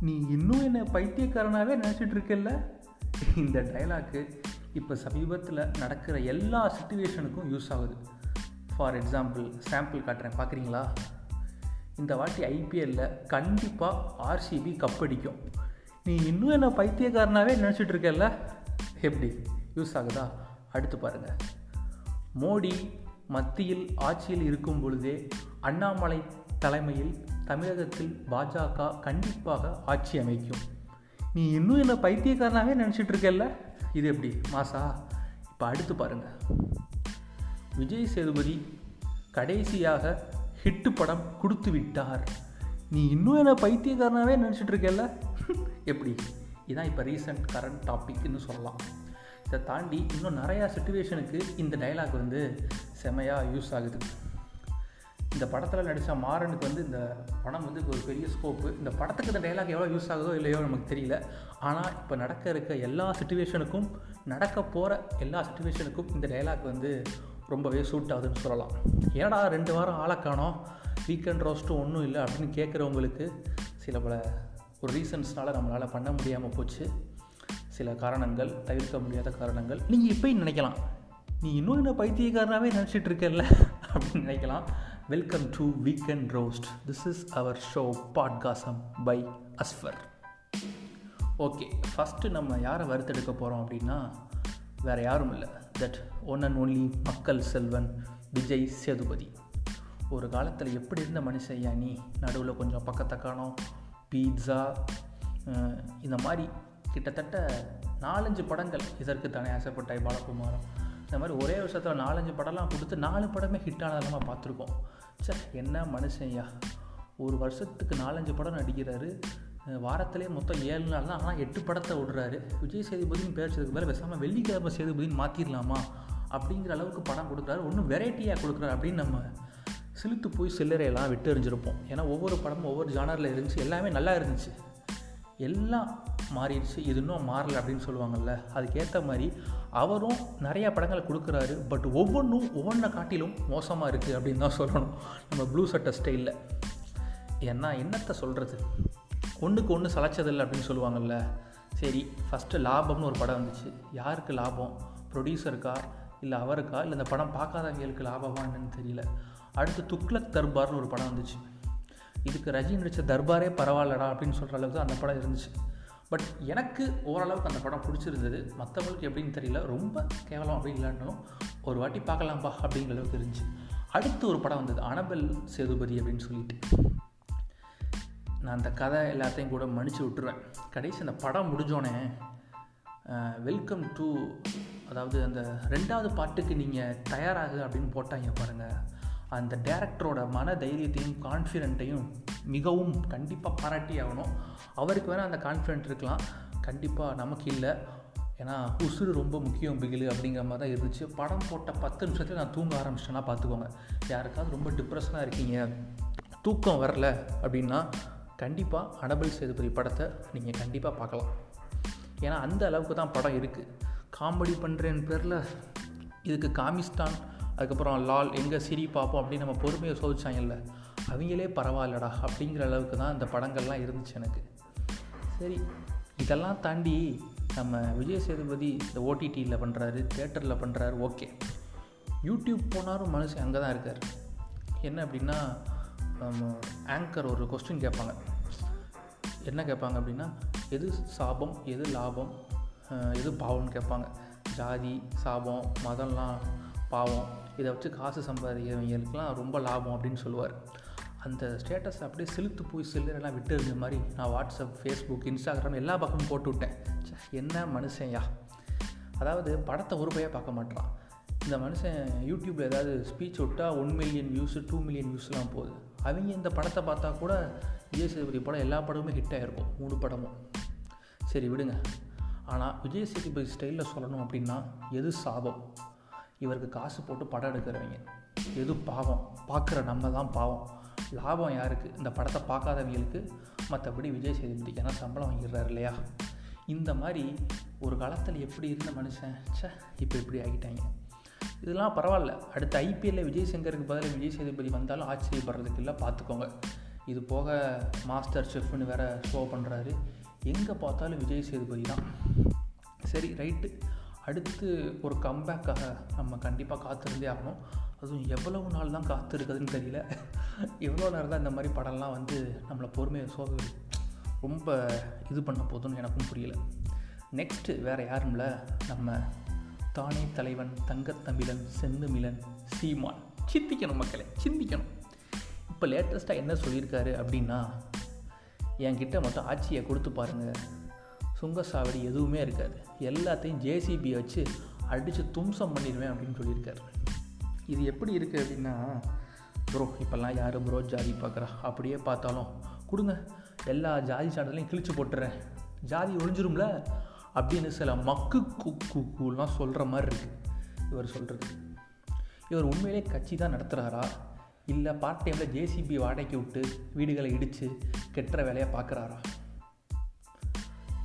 நீ இன்னும் என்ன பைத்தியக்காரனாகவே நினச்சிட்டு இருக்கல்ல இந்த டைலாக்கு இப்போ சமீபத்தில் நடக்கிற எல்லா சுச்சுவேஷனுக்கும் யூஸ் ஆகுது. ஃபார் எக்ஸாம்பிள் சாம்பிள் காட்டுறேன் பார்க்குறீங்களா இந்த வாட்டி ஐபிஎல்லில் கண்டிப்பாக ஆர்சிபி கப் அடிக்கும். நீ இன்னும் என்ன பைத்தியக்காரனாகவே நினச்சிட்டு இருக்கல்ல எப்படி? யூஸ் ஆகுதா? அடுத்து பாருங்கள் மோடி மத்தியில் ஆட்சியில் இருக்கும் பொழுதே அண்ணாமலை தலைமையில் தமிழகத்தில் பாஜக கண்டிப்பாக ஆட்சி அமைக்கும். நீ இன்னும் என்ன பைத்தியக்காரனாகவே நினச்சிட்டு இருக்கல இது எப்படி? மாசா இப்போ அடுத்து பாருங்கள் விஜய் சேதுபதி கடைசியாக ஹிட்டு படம் கொடுத்து விட்டார். நீ இன்னும் என்ன பைத்தியக்காரனாகவே நினச்சிட்டு எப்படி? இதான் இப்போ ரீசெண்ட் கரண்ட் டாபிக்னு சொல்லலாம். இதை தாண்டி இன்னும் நிறையா சுச்சுவேஷனுக்கு இந்த டைலாக் வந்து செமையாக யூஸ் ஆகுது. இந்த படத்தில் நடித்த மாறனுக்கு வந்து இந்த படம் வந்து ஒரு பெரிய ஸ்கோப்பு இந்த படத்துக்கு இந்த டைலாக் எவ்வளோ யூஸ் ஆகுதோ இல்லையோ நமக்கு தெரியல. ஆனால் இப்போ நடக்க இருக்க எல்லா சுச்சுவேஷனுக்கும் நடக்க போகிற எல்லா சுச்சுவேஷனுக்கும் இந்த டைலாக் வந்து ரொம்பவே சூட் ஆகுதுன்னு சொல்லலாம். ஏடா ரெண்டு வாரம் ஆளை காணோம்? வீக்கெண்ட் ரோஸ்ட்டும் ஒன்றும் இல்லை அப்படின்னு கேட்குறவங்களுக்கு சில பல ஒரு ரீசன்ஸ்னால் நம்மளால் பண்ண முடியாமல் போச்சு. சில காரணங்கள் தவிர்க்க முடியாத காரணங்கள். நீங்கள் இப்போயும் நினைக்கலாம். நீ இன்னும் என்ன பைத்தியக்காரனாகவே நினச்சிட்டு இருக்கல அப்படின்னு நினைக்கலாம். Welcome to weekend roast this is our show podcast by Aswar okay first நம்ம யாரை வறுத்தெடுக்க போகிறோம் அப்படின்னா வேறு யாரும் இல்லை. தட் ஒன் அண்ட் ஒன்லி மக்கள் செல்வன் விஜய் சேதுபதி. ஒரு காலத்தில் எப்படி இருந்த மனுஷையா நீ? நடுவில் கொஞ்சம் பக்கத்தக்கானோ காணோம். பீட்ஸா இந்த மாதிரி கிட்டத்தட்ட நாலஞ்சு படங்கள் இதற்கு தானே ஆசைப்பட்டாய் பாலகுமாரம் இந்த மாதிரி ஒரே வருஷத்தில் நாலஞ்சு படம்லாம் கொடுத்து நாலு படமே ஹிட் ஆனதெல்லாம் பார்த்துருக்கோம். சே என்ன மனுஷன்யா ஒரு வருஷத்துக்கு நாலஞ்சு படம் நடிக்கிறாரு. வாரத்திலே மொத்தம் ஏழு நாள் தான். ஆனால் எட்டு படத்தை விடுறாரு. விஜய் சேதுபதினு பேசுறதுக்கு மேலே பேசாமல் வெள்ளிக்கிழமை சேதுபதினு மாற்றிடலாமா அப்படிங்கிற அளவுக்கு படம் கொடுக்குறாரு. ஒன்றும் வெரைட்டியாக கொடுக்குறாரு. அப்படின்னு நம்ம சிலுத்து போய் சில்லறையெல்லாம் விட்டு எறிஞ்சிருப்போம் ஏன்னா ஒவ்வொரு படமும் ஒவ்வொரு ஜானரில் இருந்துச்சு. எல்லாமே நல்லா இருந்துச்சு. எல்லாம் மாறிடுச்சு இது இன்னும் மாறலை அப்படின்னு சொல்லுவாங்கள்ல அதுக்கேற்ற மாதிரி அவரும் நிறையா படங்களை கொடுக்குறாரு பட் ஒவ்வொன்றும் ஒவ்வொன்றை காட்டிலும் மோசமாக இருக்குது அப்படின்னு தான் சொல்லணும் நம்ம ப்ளூ சட்டை ஸ்டைலில். ஏன்னா என்னத்தை சொல்கிறது ஒன்றுக்கு ஒன்று சளைச்சதில்லை அப்படின்னு சொல்லுவாங்கள்ல சரி ஃபஸ்ட்டு லாபம்னு ஒரு படம் வந்துச்சு. யாருக்கு லாபம்? ப்ரொடியூசருக்கா இல்லை அவருக்கா? இல்லை இந்த படம் பார்க்காதவங்களுக்கு லாபமா என்னன்னு தெரியல. அடுத்து துக்ளக் தர்பார்னு ஒரு படம் வந்துச்சு. இதுக்கு ரஜினி நடித்த தர்பாரே பரவாயில்லடா அப்படின்னு சொல்கிற அளவுக்கு அந்த படம் இருந்துச்சு. பட் எனக்கு ஓரளவுக்கு அந்த படம் பிடிச்சிருந்தது. மற்றவங்களுக்கு எப்படின்னு தெரியல. ரொம்ப கேவலம் அப்படின்னு இல்லைன்னாலும் ஒரு வாட்டி பார்க்கலாம்ப்பா அப்படிங்கிற அளவுக்கு இருந்துச்சு. அடுத்து ஒரு படம் வந்தது. அனபல் சேதுபதி அப்படின்னு சொல்லிட்டு. நான் அந்த கதை எல்லாத்தையும் கூட மன்னிச்சு விட்டுருவேன். கடைசி அந்த படம் முடிஞ்சோடனே வெல்கம் டு அதாவது அந்த ரெண்டாவது பாட்டுக்கு நீங்கள் தயாராகு அப்படின்னு போட்டாங்க பாருங்கள் அந்த டேரக்டரோட மன தைரியத்தையும் கான்ஃபிடென்ட்டையும் மிகவும் கண்டிப்பாக பாராட்டி ஆகணும். அவருக்கு வேணால் அந்த கான்ஃபிடென்ட் இருக்கலாம். கண்டிப்பாக நமக்கு இல்லை. ஏன்னா உசுறு ரொம்ப முக்கியம் பிகிலு அப்படிங்கிற மாதிரி தான் இருந்துச்சு. படம் போட்ட பத்து நிமிஷத்தில் நான் தூங்க ஆரம்பிச்சிட்டேன்னா பார்த்துக்கோங்க. யாருக்காவது ரொம்ப டிப்ரெஷனாக இருக்கீங்க தூக்கம் வரல அப்படின்னா கண்டிப்பாக அனபல் சேதுபதி படத்தை நீங்கள் கண்டிப்பாக பார்க்கலாம். ஏன்னா அந்த அளவுக்கு தான் படம் இருக்குது காமெடி பண்ணுறேன்னு பேரில் இதுக்கு காமிஸ்தான் அதுக்கப்புறம் லால் எங்கே சிரி பார்ப்போம் அப்படின்னு நம்ம பொறுமையை சோதிச்சாங்கல்ல அவங்களே பரவாயில்லடா அப்படிங்கிற அளவுக்கு தான் இந்த படங்கள்லாம் இருந்துச்சு எனக்கு. சரி இதெல்லாம் தாண்டி நம்ம விஜய் சேதுபதி இந்த ஓடிடியில் பண்ணுறாரு தேட்டரில் பண்ணுறாரு ஓகே. யூடியூப் போனாலும் மனுஷன் அங்கே தான் இருக்கார். என்ன அப்படின்னா ஆங்கர் ஒரு கொஸ்டின் கேட்பாங்க. என்ன கேட்பாங்க அப்படின்னா எது சாபம் எது லாபம் எது பாவம்னு கேட்பாங்க. ஜாதி சாபம் மதம்லாம் பாவம். இதை வச்சு காசு சம்பாதிக்கிறவங்களுக்குலாம் ரொம்ப லாபம் அப்படின்னு சொல்லுவார். அந்த ஸ்டேட்டஸ் அப்படியே செலுத்து போய் சில்லரெல்லாம் விட்டு இருந்த மாதிரி நான் வாட்ஸ்அப் ஃபேஸ்புக் இன்ஸ்டாகிராம் எல்லா பக்கமும் போட்டு விட்டேன். என்ன மனுஷன்யா? அதாவது படத்தை ஒரு பையாக பார்க்க மாட்டான். இந்த மனுஷன் யூடியூப்பில் ஏதாவது ஸ்பீச் விட்டால் one million views two million வியூஸ்லாம் போகுது. அவங்க இந்த படத்தை பார்த்தா கூட விஜய் சேதுபதி படம் எல்லா படமுமே ஹிட் ஆகிருக்கும் மூணு படமும். சரி விடுங்க. ஆனால் விஜய் சேதுபதி ஸ்டைலில் சொல்லணும் அப்படின்னா எது சாபம்? இவருக்கு காசு போட்டு படம் எடுக்கிறவங்க. எது பாவம்? பார்க்குற நம்ம தான் பாவம். லாபம் யாருக்கு? இந்த படத்தை பார்க்காதவங்களுக்கு மற்றபடி விஜய் சேதுபதி ஏன்னா சம்பளம் வாங்கிடுறாரு இல்லையா? இந்த மாதிரி ஒரு காலத்தில் எப்படி இருந்த மனுஷன்? சே இப்போ இப்படி ஆகிட்டாங்க. இதெல்லாம் பரவாயில்ல. அடுத்த ஐபிஎல்லில் விஜய் சங்கருக்கு பதிலாக விஜய் சேதுபதி வந்தாலும் ஆச்சரியப்படுறதுக்கு இல்லை பார்த்துக்கோங்க. இது போக மாஸ்டர் செஃப்னு வேறு ஷோ பண்ணுறாரு எங்கே பார்த்தாலும் விஜய் சேதுபதி தான். சரி ரைட்டு. அடுத்து ஒரு கம்பேக்காக நம்ம கண்டிப்பாக காத்திருந்தே ஆகணும். அதுவும் எவ்வளவு நாள் தான் காத்திருக்குதுன்னு தெரியல. எவ்வளோ நேரம் தான் இந்த மாதிரி படம்லாம் வந்து நம்மளை பொறுமையை சோ ரொம்ப இது பண்ண போதும்னு எனக்கும் புரியல. நெக்ஸ்ட்டு வேறு யாரும்ல? நம்ம தானே தலைவன் தங்கத்தமிழன் செந்துமிழன் சீமான். சிந்திக்கணும் மக்களை சிந்திக்கணும். இப்போ லேட்டஸ்ட்டாக என்ன சொல்லியிருக்காரு அப்படின்னா என்கிட்ட மட்டும் ஆட்சியை கொடுத்து பாருங்கள் சுங்கசாவடி எதுவுமே இருக்காது. எல்லாத்தையும் ஜேசிபியை வச்சு அடித்து தும்சம் பண்ணிடுவேன் அப்படின்னு சொல்லியிருக்காரு. இது எப்படி இருக்குது அப்படின்னா ப்ரோ இப்போல்லாம் யார் ப்ரோ ஜாதி பார்க்குறா அப்படியே பார்த்தாலும் கொடுங்க எல்லா ஜாதி சான்றிதழையும் கிழிச்சு போட்டுறேன். ஜாதி ஒழிஞ்சிரும்ல? அப்படின்னு சில மக்கு குக்குலாம் சொல்கிற மாதிரி இருக்குது இவர் சொல்கிறது இவர் உண்மையிலே கட்சி தான் நடத்துகிறாரா இல்லை பார்ட் டைமில் ஜேசிபி வாடகைக்கு விட்டு வீடுகளை இடித்து கெட்டுற வேலையை பார்க்குறாரா?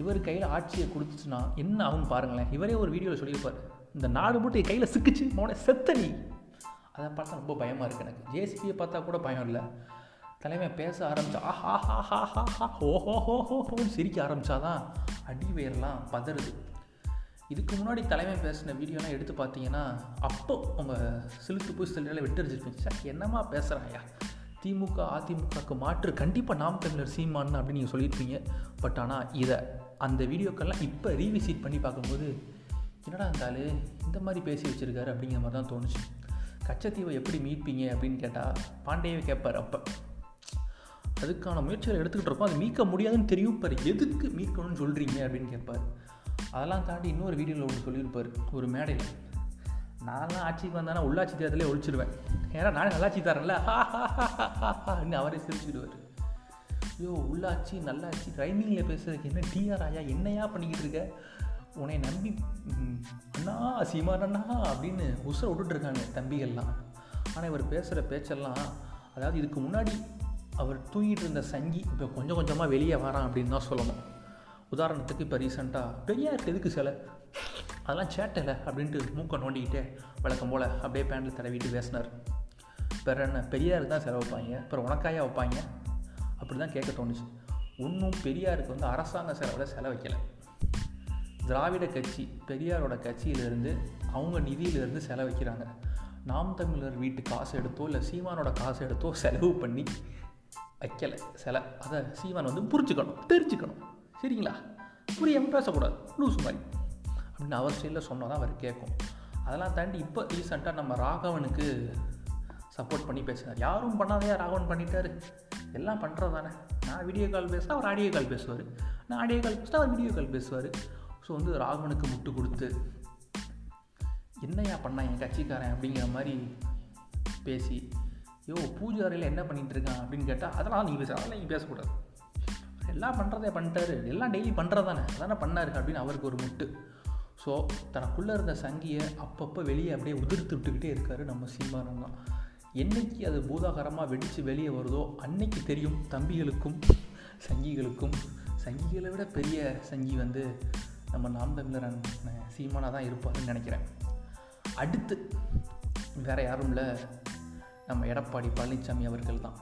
இவர் கையில் ஆட்சியை கொடுத்துச்சுன்னா என்ன ஆகும் பாருங்களேன். இவரே ஒரு வீடியோவில் சொல்லியிருப்பார். இந்த நாடு மட்டும் கையில் சிக்கிச்சு மோன நீ அதை பார்த்தா ரொம்ப பயமாக இருக்குது எனக்கு. ஜேசிபியை பார்த்தா கூட பயம் இல்லை. தலைமை பேச ஆரம்பித்தா ஆஹா ஹா ஹா ஹா ஹா ஓஹோ ஹோ ஹோன்னு சிரிக்க ஆரம்பித்தாதான் அடி வேர்லாம் பதறுது. இதுக்கு முன்னாடி தலைமை பேசின வீடியோலாம் எடுத்து பார்த்தீங்கன்னா அப்போ உங்கள் சிலுத்து போய் சிலையில் விட்டுருச்சிருப்பீங்க சார் என்னம்மா பேசுகிறாயா திமுக அதிமுகக்கு மாற்று. கண்டிப்பாக நாம் தமிழர் சீமான் அப்படின்னு நீங்கள் சொல்லியிருப்பீங்க. பட் ஆனால் இதை அந்த வீடியோக்கெல்லாம் இப்போ ரீவிசிட் பண்ணி பார்க்கும்போது என்னடா இருந்தாலும் இந்த மாதிரி பேசி வச்சுருக்காரு அப்படிங்கிற மாதிரி தான் தோணுச்சு. கச்சத்தீவை எப்படி மீட்பீங்க அப்படின்னு கேட்டால் பாண்டியவை கேட்பார் அப்போ. அதுக்கான முயற்சிகளை எடுத்துக்கிட்டு இருக்கோம். அது மீட்க முடியாதுன்னு தெரியும். பாரு எதுக்கு மீட்கணும்னு சொல்கிறீங்க அப்படின்னு கேட்பார். அதெல்லாம் தாண்டி இன்னொரு வீடியோவில் ஒன்று சொல்லியிருப்பார் ஒரு மேடையில். நான்லாம் ஆட்சிக்கு வந்தானா உள்ளாட்சி தேர்தலே ஒழிச்சிடுவேன் ஏன்னா நானே நல்லாட்சி தரேன்ல. அப்படின்னு அவரே சிரிச்சுடுவார். ஐயோ உள்ளாட்சி நல்லாட்சி ரைமிங்கில் பேசுறதுக்கு என்ன டிஆர் ஆயா என்னையா பண்ணிக்கிட்டு இருக்க? உன்னை நம்பி அண்ணா சீமானண்ணா அப்படின்னு உசுர விட்டுட்ருக்காங்க தம்பிகள்லாம். ஆனால் இவர் பேசுகிற பேச்செல்லாம் அதாவது இதுக்கு முன்னாடி அவர் தூங்கிட்டு இருந்த சங்கி இப்போ கொஞ்சம் கொஞ்சமாக வெளியே வரான் அப்படின்னு தான் சொல்லணும். உதாரணத்துக்கு இப்போ ரீசெண்டாக பெரியாருக்கு எதுக்கு சிலை? அதெல்லாம் சேட்டலை அப்படின்ட்டு மூக்கை நோண்டிக்கிட்டே வழக்கம் போல் அப்படியே பேண்டில் தடவிட்டு பேசினார். வேற என்ன பெரியாருக்கு தான் செலவு வைப்பாங்க அப்புறம் உனக்காயா வைப்பாங்க? அப்படி தான் கேட்க தோணுச்சு. ஒன்றும் பெரியாருக்கு வந்து அரசாங்க செலவில் செலவைக்கலை திராவிட கட்சி பெரியாரோட கட்சியிலேருந்து அவங்க நிதியிலேருந்து செலவைக்கிறாங்க நாம் தமிழர் வீட்டு காசு எடுத்தோ இல்லை சீமானோட காசு எடுத்தோ செலவு பண்ணி வைக்கலை. சில அதை சீமான் வந்து புரிஞ்சுக்கணும் தெரிஞ்சுக்கணும். சரிங்களா? புரியாமல் பேசக்கூடாது. லூஸ் மாதிரி. அப்படின்னு அவர் ஸ்டைலில் சொன்னால் தான் அவர் கேட்கும் அதெல்லாம் தாண்டி இப்போ ரீசெண்டாக நம்ம ராகவனுக்கு சப்போர்ட் பண்ணி பேசினார். யாரும் பண்ணாதையா ராகவன் பண்ணிட்டாரு. எல்லாம் பண்ணுறது தானே. நான் வீடியோ கால் பேசினா அவர் ஆடியோ கால் பேசுவார். நான் ஆடியோ கால் பேசினா அவர் வீடியோ கால் பேசுவார். ஸோ வந்து ராகவனுக்கு முட்டு கொடுத்து என்னையா பண்ணா என் கட்சிக்காரன்? அப்படிங்கிற மாதிரி பேசி ஐயோ பூஜை அறையில் என்ன பண்ணிகிட்டு இருக்கான்? அப்படின்னு கேட்டால் அதெல்லாம் நீங்கள் பேச அதெல்லாம் நீங்கள் பேசக்கூடாது. எல்லாம் பண்ணுறதே பண்ணிட்டாரு. எல்லாம் டெய்லி பண்ணுறது தானே. அதானே பண்ணார் அப்படின்னு அவருக்கு ஒரு முட்டு. ஸோ தனக்குள்ளே இருந்த சங்கியை அப்பப்போ வெளியே அப்படியே உதிர்த்து விட்டுக்கிட்டே இருக்கார் நம்ம சீமானம் தான் என்றைக்கு அது பூதாகரமாக வெடித்து வெளியே வருதோ அன்னைக்கு தெரியும் தம்பிகளுக்கும் சங்கிகளுக்கும். சங்கிகளை விட பெரிய சங்கி வந்து நம்ம நாம் தமிழரன் சீமானாக தான் இருப்பார்னு நினைக்கிறேன். அடுத்து வேறு யாரும் இல்லை நம்ம எடப்பாடி பழனிசாமி அவர்கள் தான்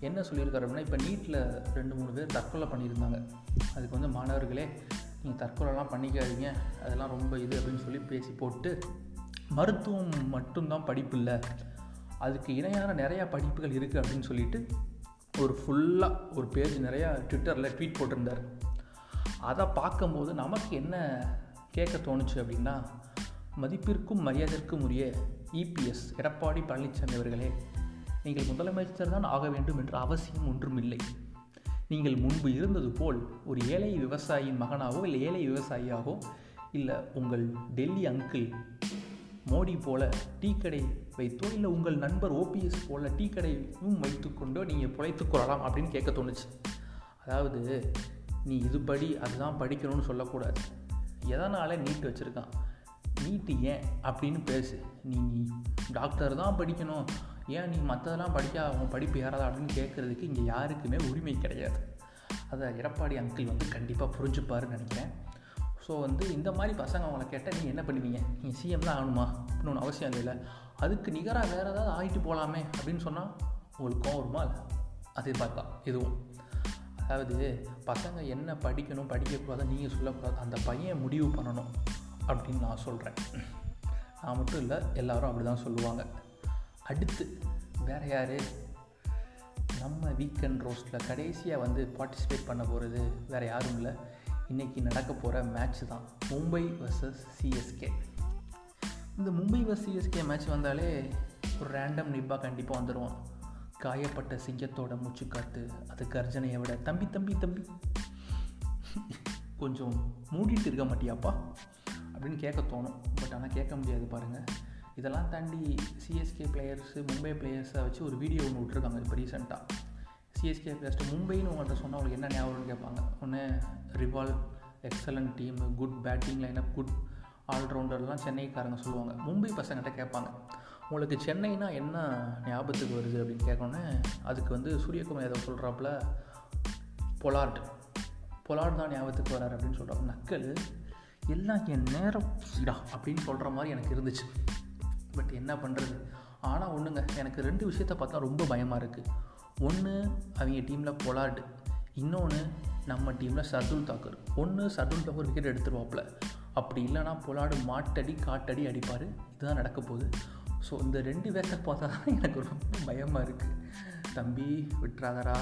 என்ன சொல்லியிருக்காரு அப்படின்னா இப்போ நீட்டில் ரெண்டு மூணு பேர் தற்கொலை பண்ணியிருந்தாங்க. அதுக்கு வந்து மாணவர்களே நீங்கள் தற்கொலைலாம் பண்ணிக்காதீங்க. அதெல்லாம் ரொம்ப இது அப்படின்னு சொல்லி பேசி போட்டு மருத்துவம் மட்டும்தான் படிப்பு இல்லை. அதுக்கு இணையான நிறையா படிப்புகள் இருக்குது அப்படின்னு சொல்லிட்டு ஒரு ஃபுல்லாக ஒரு பேஜ் நிறையா ட்விட்டரில் ட்வீட் போட்டிருந்தார். அதை பார்க்கும்போது நமக்கு என்ன கேட்க தோணுச்சு அப்படின்னா மதிப்பிற்கும் மரியாதைக்கும் உரிய இபிஎஸ் எடப்பாடி பழனிசாமி அவர்களே நீங்கள் முதலமைச்சர் தான் ஆக வேண்டும் என்ற அவசியம் ஒன்றும் இல்லை. நீங்கள் முன்பு இருந்தது போல் ஒரு ஏழை விவசாயியின் மகனாகவோ இல்லை ஏழை விவசாயியாகவோ இல்லை உங்கள் டெல்லி அங்கிள் மோடி போல டீ கடை வைத்தோ இல்லை உங்கள் நண்பர் ஓபிஎஸ் போல டீ கடையும் வைத்துக்கொண்டோ நீங்கள் பிழைத்து கொள்ளலாம் அப்படின்னு கேட்க தோணுச்சு. அதாவது நீ இது படி அதுதான் படிக்கணும்னு சொல்லக்கூடாது. எதனால் நீட்டு வச்சுருக்கான்? நீட்டு ஏன்? அப்படின்னு பேசு. நீ நீ டாக்டர் தான் படிக்கணும். ஏன் நீ மற்றதெல்லாம் படிக்க அவன் படிப்பு ஏறாதா அப்படின்னு கேட்குறதுக்கு இங்கே யாருக்குமே உரிமை கிடையாது. அதை எடப்பாடி அங்கிள் வந்து கண்டிப்பாக புரிஞ்சுப்பாருன்னு நினைக்கிறேன். ஸோ வந்து இந்த மாதிரி பசங்க அவங்கள கேட்டால் நீங்கள் என்ன பண்ணுவீங்க? நீங்கள் சிஎம் தான் ஆகணுமா? அப்படின்னு ஒன்று அவசியம் இல்லை அதுக்கு நிகராக வேறு ஏதாவது ஆகிட்டு போகலாமே அப்படின்னு சொன்னால் உங்களுக்கு கோவம் வருமா இல்லை. அது பார்க்கலாம் எதுவும். அதாவது பசங்க என்ன படிக்கணும் படிக்கக்கூடாது நீங்கள் சொல்லக்கூடாது. அந்த பையன் முடிவு பண்ணணும் அப்படின்னு நான் சொல்கிறேன் நான் மட்டும் இல்லை எல்லோரும் அப்படி தான் சொல்லுவாங்க. அடுத்து வேறு யார்? நம்ம வீக்கெண்ட் ரோஸ்ட்டில் கடைசியாக வந்து பார்ட்டிசிபேட் பண்ண போகிறது வேறு யாரும் இல்லை. இன்றைக்கி நடக்க போகிற மேட்ச் தான் மும்பை வர்சஸ் சிஎஸ்கே இந்த மும்பை வர்ஸ் சிஎஸ்கே மேட்ச் வந்தாலே ஒரு ரேண்டம் நிப்பாக கண்டிப்பாக வந்துடுவான் காயப்பட்ட சிங்கத்தோட மூச்சு காத்து அது கர்ஜனையை விட தம்பி தம்பி தம்பி. கொஞ்சம் மூடிட்டு இருக்க மாட்டியாப்பா? அப்படின்னு கேட்க தோணும். பட் ஆனால் கேட்க முடியாது பாருங்கள் இதெல்லாம் தாண்டி சிஎஸ்கே பிளேயர்ஸு மும்பை பிளேயர்ஸை வச்சு ஒரு வீடியோ ஒன்று விட்ருக்காங்க இப்போ ரீசெண்டாக சிஎஸ்கே பிளேயர்ஸ்ட்டு மும்பைன்னு உங்கள்கிட்ட சொன்னால் அவங்களுக்கு என்ன ஞாபகம்னு கேட்பாங்க ஒன்று ரிவால் excellent team good batting lineup good ஆல்ரவுண்டர்லாம் சென்னைக்காரங்க சொல்லுவாங்க. மும்பை பசங்கள்கிட்ட கேட்பாங்க உங்களுக்கு சென்னைனா என்ன ஞாபகத்துக்கு வருது அப்படின்னு கேட்கணுன்னு அதுக்கு வந்து சூரியகுமார் ஏதோ சொல்கிறாப்புல பொலார்ட். பொலார்ட் தான் ஞாபகத்துக்கு வராரு அப்படின்னு சொல்கிறாங்க நக்கல் எல்லாம் என் நேரம் இடா அப்படின்னு சொல்கிற மாதிரி எனக்கு இருந்துச்சு. பட் என்ன பண்ணுறது ஆனால் ஒன்றுங்க எனக்கு ரெண்டு விஷயத்த பார்த்தா ரொம்ப பயமாக இருக்குது ஒன்று அவங்க டீமில் பொலார்டு இன்னொன்று நம்ம டீமில் சர்துல் தாக்கர். ஒன்று சர்துல் தாக்கர் விக்கெட் எடுத்துருவாப்பில். அப்படி இல்லைனா பொலாடு மாட்டடி காட்டடி அடிப்பார். இதுதான் நடக்க போகுது. ஸோ இந்த ரெண்டு பேர்த்த பார்த்தா தான் எனக்கு ரொம்ப பயமாக இருக்குது தம்பி விட்டுறாதரா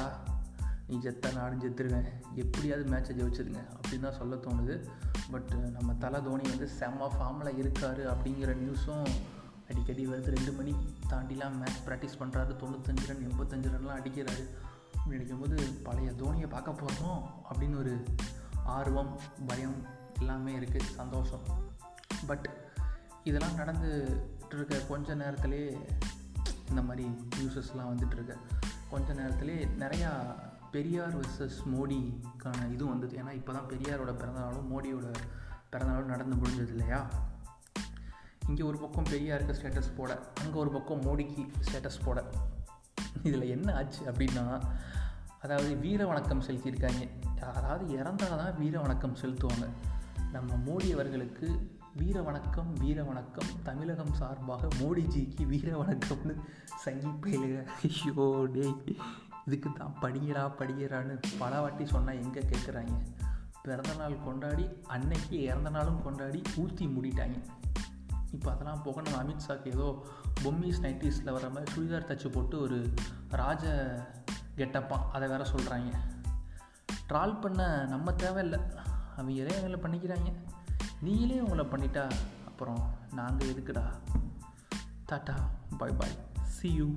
நீ ஜெத்த நானும் ஜெத்துருவேன் எப்படியாவது மேட்சை ஜெயிச்சிருங்க. அப்படின்னு தான் சொல்ல தோணுது. பட் நம்ம தலை தோனி வந்து செம்ம ஃபார்மில் இருக்கார் அப்படிங்கிற நியூஸும் அடிக்கடி வருது ரெண்டு மணி தாண்டிலாம் மேட்ச் ப்ராக்டிஸ் பண்ணுறாரு தொண்ணூத்தஞ்சு ரன் எண்பத்தஞ்சு ரன்லாம் அடிக்கிறாரு. அப்படி அடிக்கும்போது பழைய தோனியை பார்க்க போகிறோம் அப்படின்னு ஒரு ஆர்வம் பயம் எல்லாமே இருக்குது சந்தோஷம். பட் இதெல்லாம் நடந்துட்டு இருக்க கொஞ்ச நேரத்துலேயே இந்த மாதிரி நியூஸஸ்லாம் வந்துட்டுருக்கு. கொஞ்ச நேரத்துலேயே நிறையா பெரியார் வெர்சஸ் மோடிக்கான இதுவும் வந்தது. ஏன்னா இப்போ தான் பெரியாரோட பிறந்தநாளும் மோடியோட பிறந்தநாளும் நடந்து முடிஞ்சது இல்லையா? இங்கே ஒரு பக்கம் பெரியாருக்கு ஸ்டேட்டஸ் போட அங்கே ஒரு பக்கம் மோடிக்கு ஸ்டேட்டஸ் போட. இதில் என்ன ஆச்சு அப்படின்னா அதாவது வீர வணக்கம் செலுத்தியிருக்காங்க. அதாவது இறந்தால் தான் வீர வணக்கம் செலுத்துவாங்க. நம்ம மோடி அவர்களுக்கு வீர வணக்கம் வீர வணக்கம் தமிழகம் சார்பாக மோடிஜிக்கு வீர வணக்கம்னு சங்கிப்பையில ஐயோ டேய் இதுக்கு தான் படிக்கிறா படிக்கிறான்னு பல வாட்டி சொன்னால் எங்கே கேட்குறாங்க பிறந்தநாள் கொண்டாடி அன்னைக்கு இறந்த நாளும் கொண்டாடி ஊற்றி மூடிட்டாங்க. இப்போ அதெல்லாம் போக நம்ம அமித்ஷாக்கு ஏதோ பொம்மிஸ் நைன்டிஸில் வர மாதிரி சுடிதார் தச்சு போட்டு ஒரு ராஜ கெட்டப்பான் அதை வேற சொல்கிறாங்க ட்ரால் பண்ண நம்ம தேவையில்லை. அவங்களே எங்களை பண்ணிக்கிறாங்க. நீங்களே உங்களை பண்ணிட்டா அப்புறம் நாங்கள் எதுக்குடா? Tata bye bye see you